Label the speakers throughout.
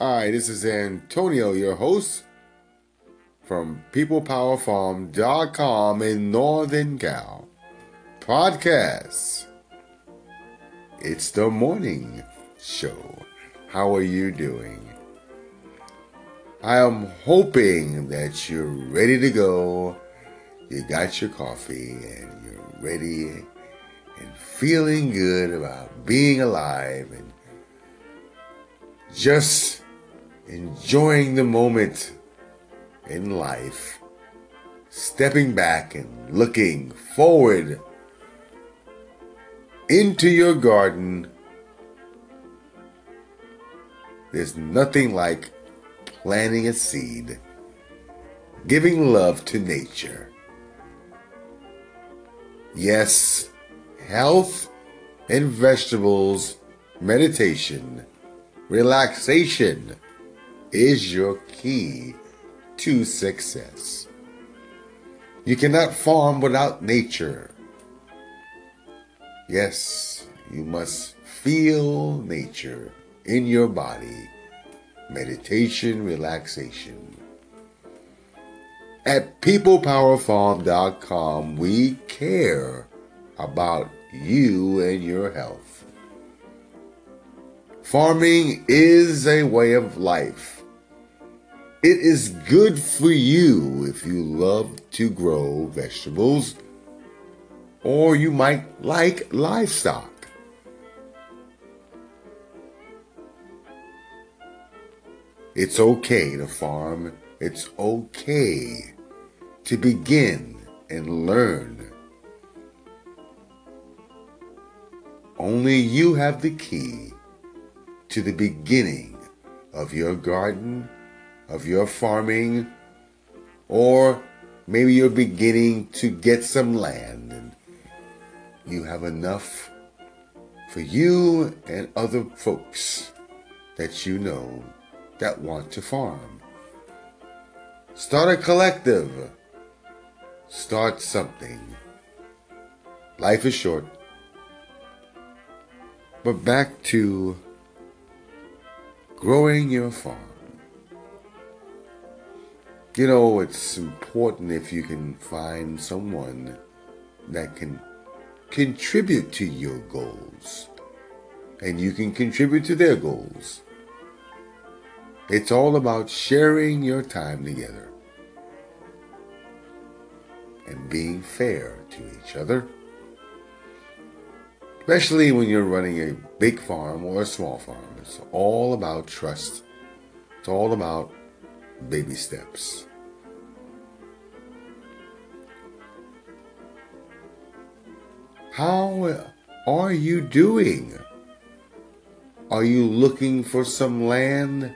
Speaker 1: Hi, this is Antonio, your host from PeoplePowerFarm.com in Northern Cal. Podcast. It's the morning show. How are you doing? I am hoping that you're ready to go. You got your coffee and you're ready and feeling good about being alive and just enjoying the moment in life, stepping back and looking forward into your garden. There's nothing like planting a seed, giving love to nature. Yes, health and vegetables, meditation, relaxation is your key to success. You cannot farm without nature. Yes, you must feel nature in your body. Meditation, relaxation. At peoplepowerfarm.com, we care about you and your health. Farming is a way of life. It is good for you if you love to grow vegetables or you might like livestock. It's okay to farm. It's okay to begin and learn. Only you have the key to the beginning of your garden, of your farming, or maybe you're beginning to get some land and you have enough for you and other folks that you know that want to farm. Start a collective. Start something. Life is short. But back to growing your farm. You know, it's important if you can find someone that can contribute to your goals and you can contribute to their goals. It's all about sharing your time together and being fair to each other. Especially when you're running a big farm or a small farm. It's all about trust. It's all about baby steps. How are you doing? Are you looking for some land?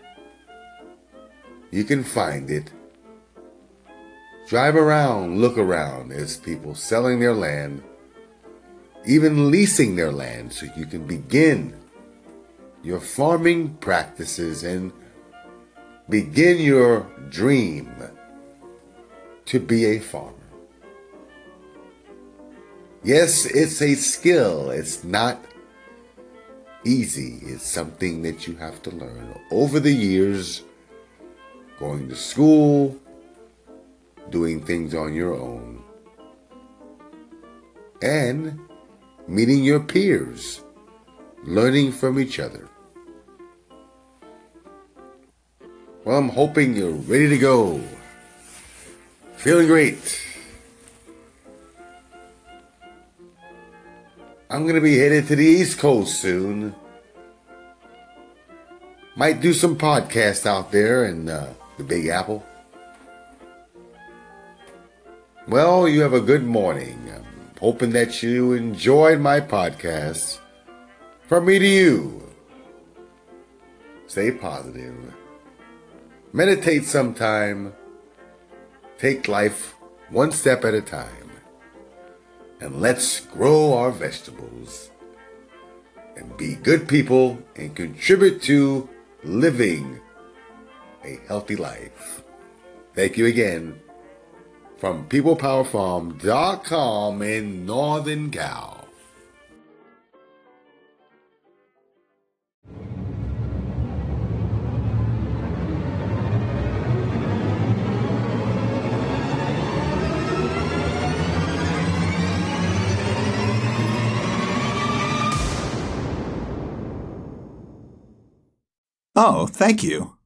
Speaker 1: You can find it. Drive around, look around. There's people selling their land, even leasing their land so you can begin your farming practices and begin your dream to be a farmer. Yes, it's a skill. It's not easy. It's something that you have to learn over the years, going to school, doing things on your own, and meeting your peers, learning from each other. Well, I'm hoping you're ready to go. Feeling great. I'm going to be headed to the East Coast soon. Might do some podcast out there in uh, the Big Apple. Well, you have a good morning. I'm hoping that you enjoyed my podcast. From me to you, stay positive. Meditate sometime. Take life one step at a time and let's grow our vegetables and be good people and contribute to living a healthy life. Thank you again from peoplepowerfarm.com in Northern Cal.
Speaker 2: Oh, thank you.